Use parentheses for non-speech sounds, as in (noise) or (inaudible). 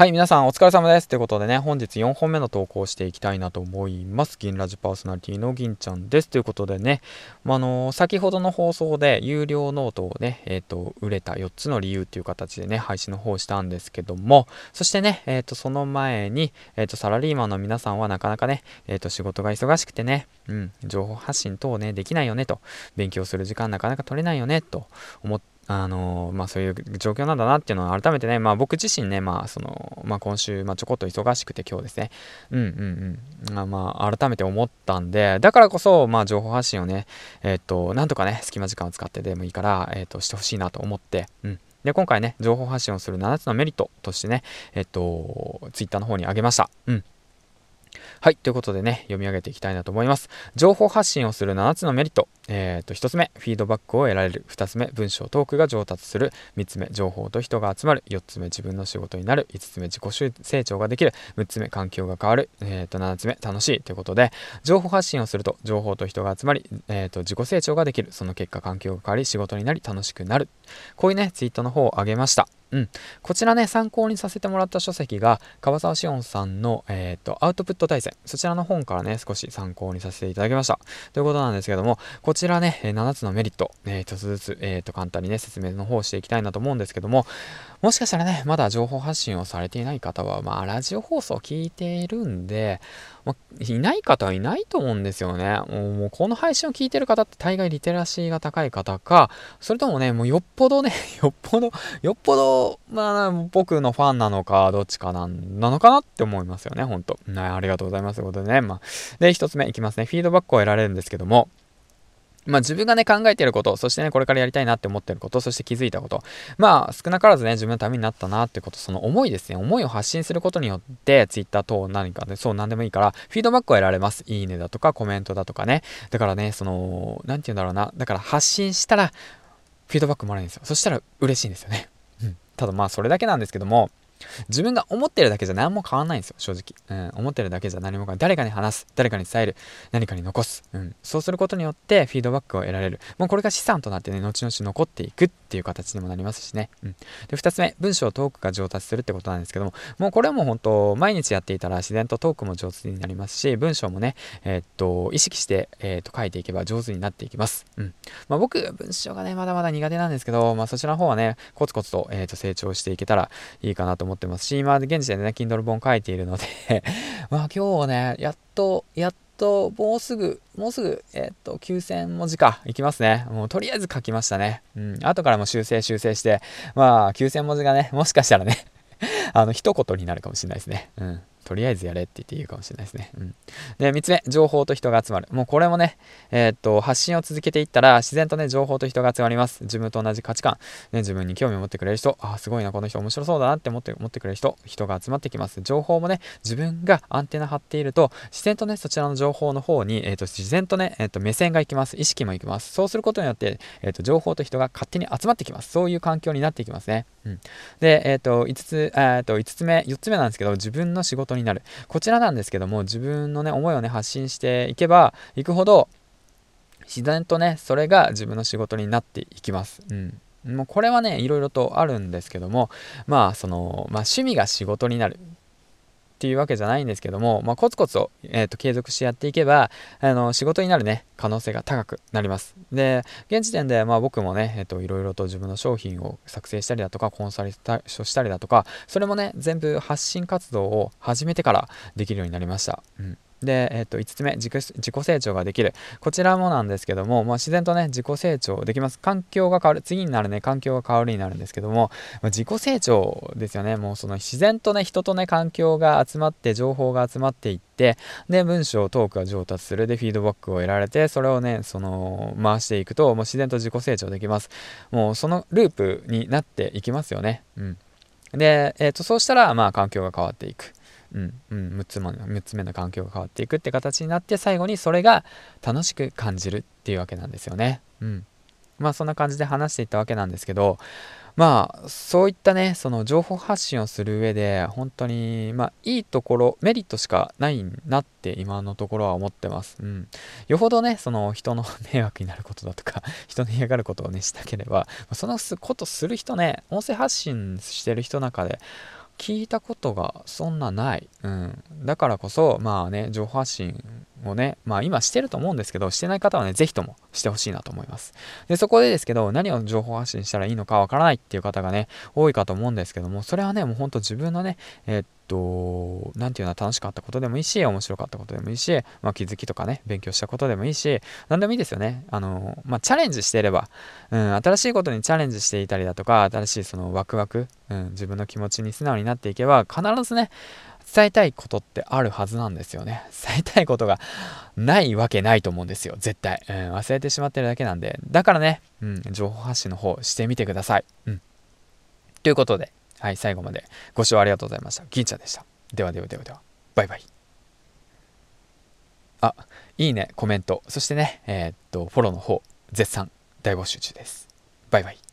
はい、皆さんお疲れ様です。ということでね、本日4本目の投稿をしていきたいなと思います。銀ラジパーソナリティの銀ちゃんです。ということでね、まあのー、先ほどの放送で有料ノートをね、えっ、ー、と、売れた4つの理由っていう形でね、配信の方をしたんですけども、そしてね、えっ、ー、と、その前に、えっ、と、サラリーマンの皆さんはなかなかね、えっ、と、仕事が忙しくてね、うん、情報発信等ね、できないよねと、勉強する時間なかなか取れないよねと思って、あのまあ、そういう状況なんだなっていうのを改めてね、まあ、僕自身ね、まあそのまあ、今週、まあ、ちょこっと忙しくて今日ですね、うんうんうん、まあ、まあ、改めて思ったんで、だからこそ、まあ、情報発信をね、えっ、と、なんとかね、隙間時間を使ってでもいいから、えっ、と、してほしいなと思って、うん。で、今回ね、情報発信をする7つのメリットとしてね、えっ、ー、と、ツイッターの方にあげました。うん。はい。ということでね、読み上げていきたいなと思います。情報発信をする7つのメリット。えっ、ー、と、1つ目、フィードバックを得られる。2つ目、文章、トークが上達する。3つ目、情報と人が集まる。4つ目、自分の仕事になる。5つ目、自己成長ができる。6つ目、環境が変わる。えっ、ー、と、7つ目、楽しい。ということで、情報発信をすると、情報と人が集まり、えっ、ー、と、自己成長ができる。その結果、環境が変わり、仕事になり、楽しくなる。こういうね、ツイートの方を上げました。うん、こちらね、参考にさせてもらった書籍が、川沢志音さんの、えーと、アウトプット大全。そちらの本からね、少し参考にさせていただきました。ということなんですけども、こちらね、7つのメリット、えー、一つずつ、えーと、簡単にね、説明の方していきたいなと思うんですけども、もしかしたらね、まだ情報発信をされていない方は、まあ、ラジオ放送を聞いているんで、まあ、いない方はいないと思うんですよね。もうこの配信を聞いてる方って大概リテラシーが高い方か、それともね、もうよっぽどね、(laughs) よっぽど、よっぽど、まあ、僕のファンなのか、どっちかな、なのかなって思いますよね、ほんと。ありがとうございます。ということでね、まあ、で、一つ目いきますね。フィードバックを得られるんですけども、まあ自分がね、考えてること、そしてね、これからやりたいなって思ってること、そして気づいたこと、まあ少なからずね、自分のためになったなってこと、その思いですね、思いを発信することによって、Twitter 等何かで、そう何でもいいから、フィードバックを得られます。いいねだとか、コメントだとかね。だからね、その、なんて言うんだろうな。だから発信したら、フィードバックもらえるんですよ。そしたら嬉しいんですよね。うん。ただまあそれだけなんですけども、自分が思ってるだけじゃ何も変わんないんですよ、正直。うん、思ってるだけじゃ何も変わらない。誰かに話す、誰かに伝える、何かに残す。うん、そうすることによってフィードバックを得られる。もうこれが資産となってね、後々残っていくっていう形にもなりますしね。うん。で、2つ目、文章、トークが上達するってことなんですけども、もうこれはもう本当、毎日やっていたら自然とトークも上手になりますし、文章もね、えー、っと、意識して、えー、っと、書いていけば上手になっていきます。うん。まあ僕、文章がね、まだまだ苦手なんですけど、まあそちらの方はね、コツコツと、えー、っと、成長していけたらいいかなと思います思ってますし、今、現時点でね、Kindle 本書いているので (laughs) まあ今日はね、やっと、やっと、もうすぐ、もうすぐ、えっと、9000文字か、いきますね。もうとりあえず書きましたね。うん、後からも修正修正して、まあ、9000文字がね、もしかしたらね (laughs) あの、一言になるかもしれないですね。うん。とりあえずやれって言っていいかもしれないですね。うん。で、3つ目、情報と人が集まる。もうこれもね、えー、っと、発信を続けていったら、自然とね、情報と人が集まります。自分と同じ価値観、ね、自分に興味を持ってくれる人、あ、すごいな、この人面白そうだなって思って思ってくれる人、人が集まってきます。情報もね、自分がアンテナ張っていると、自然とね、そちらの情報の方に、えー、っと、自然とね、えー、っと、目線がいきます。意識もいきます。そうすることによって、えっと、情報と人が勝手に集まってきます。そういう環境になっていきますね。うん。で、えっと、5つ、えっと、5つ目、4つ目なんですけど、自分の仕事になる。こちらなんですけども、自分のね、思いをね、発信していけば、いくほど、自然とね、それが自分の仕事になっていきます。うん。もうこれはね、いろいろとあるんですけども、まあ、その、まあ、趣味が仕事になる。っていうわけじゃないんですけども、まあ、コツコツを,、えー、と継続してやっていけばあの仕事になるね可能性が高くなります。で現時点で、まあ、僕もね、えー、といろいろと自分の商品を作成したりだとかコンサルしたりだとかそれもね全部発信活動を始めてからできるようになりました、うん。で、え、ー、と、5つ目自己、成長ができる。こちらもなんですけども、まあ、自然とね、自己成長できます。環境が変わる。次になるね、環境が変わるになるんですけども、まあ、自己成長ですよね。もうその自然とね、人とね、環境が集まって、情報が集まっていって、で、文章、トークが上達する。で、フィードバックを得られて、それをね、その、回していくと、もう自然と自己成長できます。もうそのループになっていきますよね。うん。で、えっ、ー、と、そうしたら、まあ、環境が変わっていく。うんうん、6, つも6つ目の環境が変わっていくって形になって最後にそれが楽しく感じるっていうわけなんですよね。うん、まあそんな感じで話していったわけなんですけどまあそういったねその情報発信をする上で本当にまあいいところメリットしかないなって今のところは思ってます。うん、よほどねその人の迷惑になることだとか (laughs) 人の嫌がることをねしたければそのことする人ね音声発信してる人の中で聞いたことがそんなない、うん、だからこそまあね情報発信をねまあ今してると思うんですけどしてない方はね是非ともしてほしいなと思います。でそこでですけど何を情報発信したらいいのかわからないっていう方がね多いかと思うんですけどもそれはねもうほんと自分のねえー、っと何て言うのは楽しかったことでもいいし面白かったことでもいいし、まあ、気づきとかね勉強したことでもいいし何でもいいですよね。あのまあチャレンジしていれば、うん、新しいことにチャレンジしていたりだとか新しいそのワクワク、うん、自分の気持ちに素直になっていけば必ずね伝えたいことってあるはずなんですよね。伝えたいことがないわけないと思うんですよ。絶対。うん、忘れてしまってるだけなんで。だからね、うん、情報発信の方してみてください。うん。ということで、はい、最後までご視聴ありがとうございました。銀ちゃんでした。ではではではでは。バイバイ。あ、いいね、コメント、そしてね、えー、っと、フォローの方、絶賛大募集中です。バイバイ。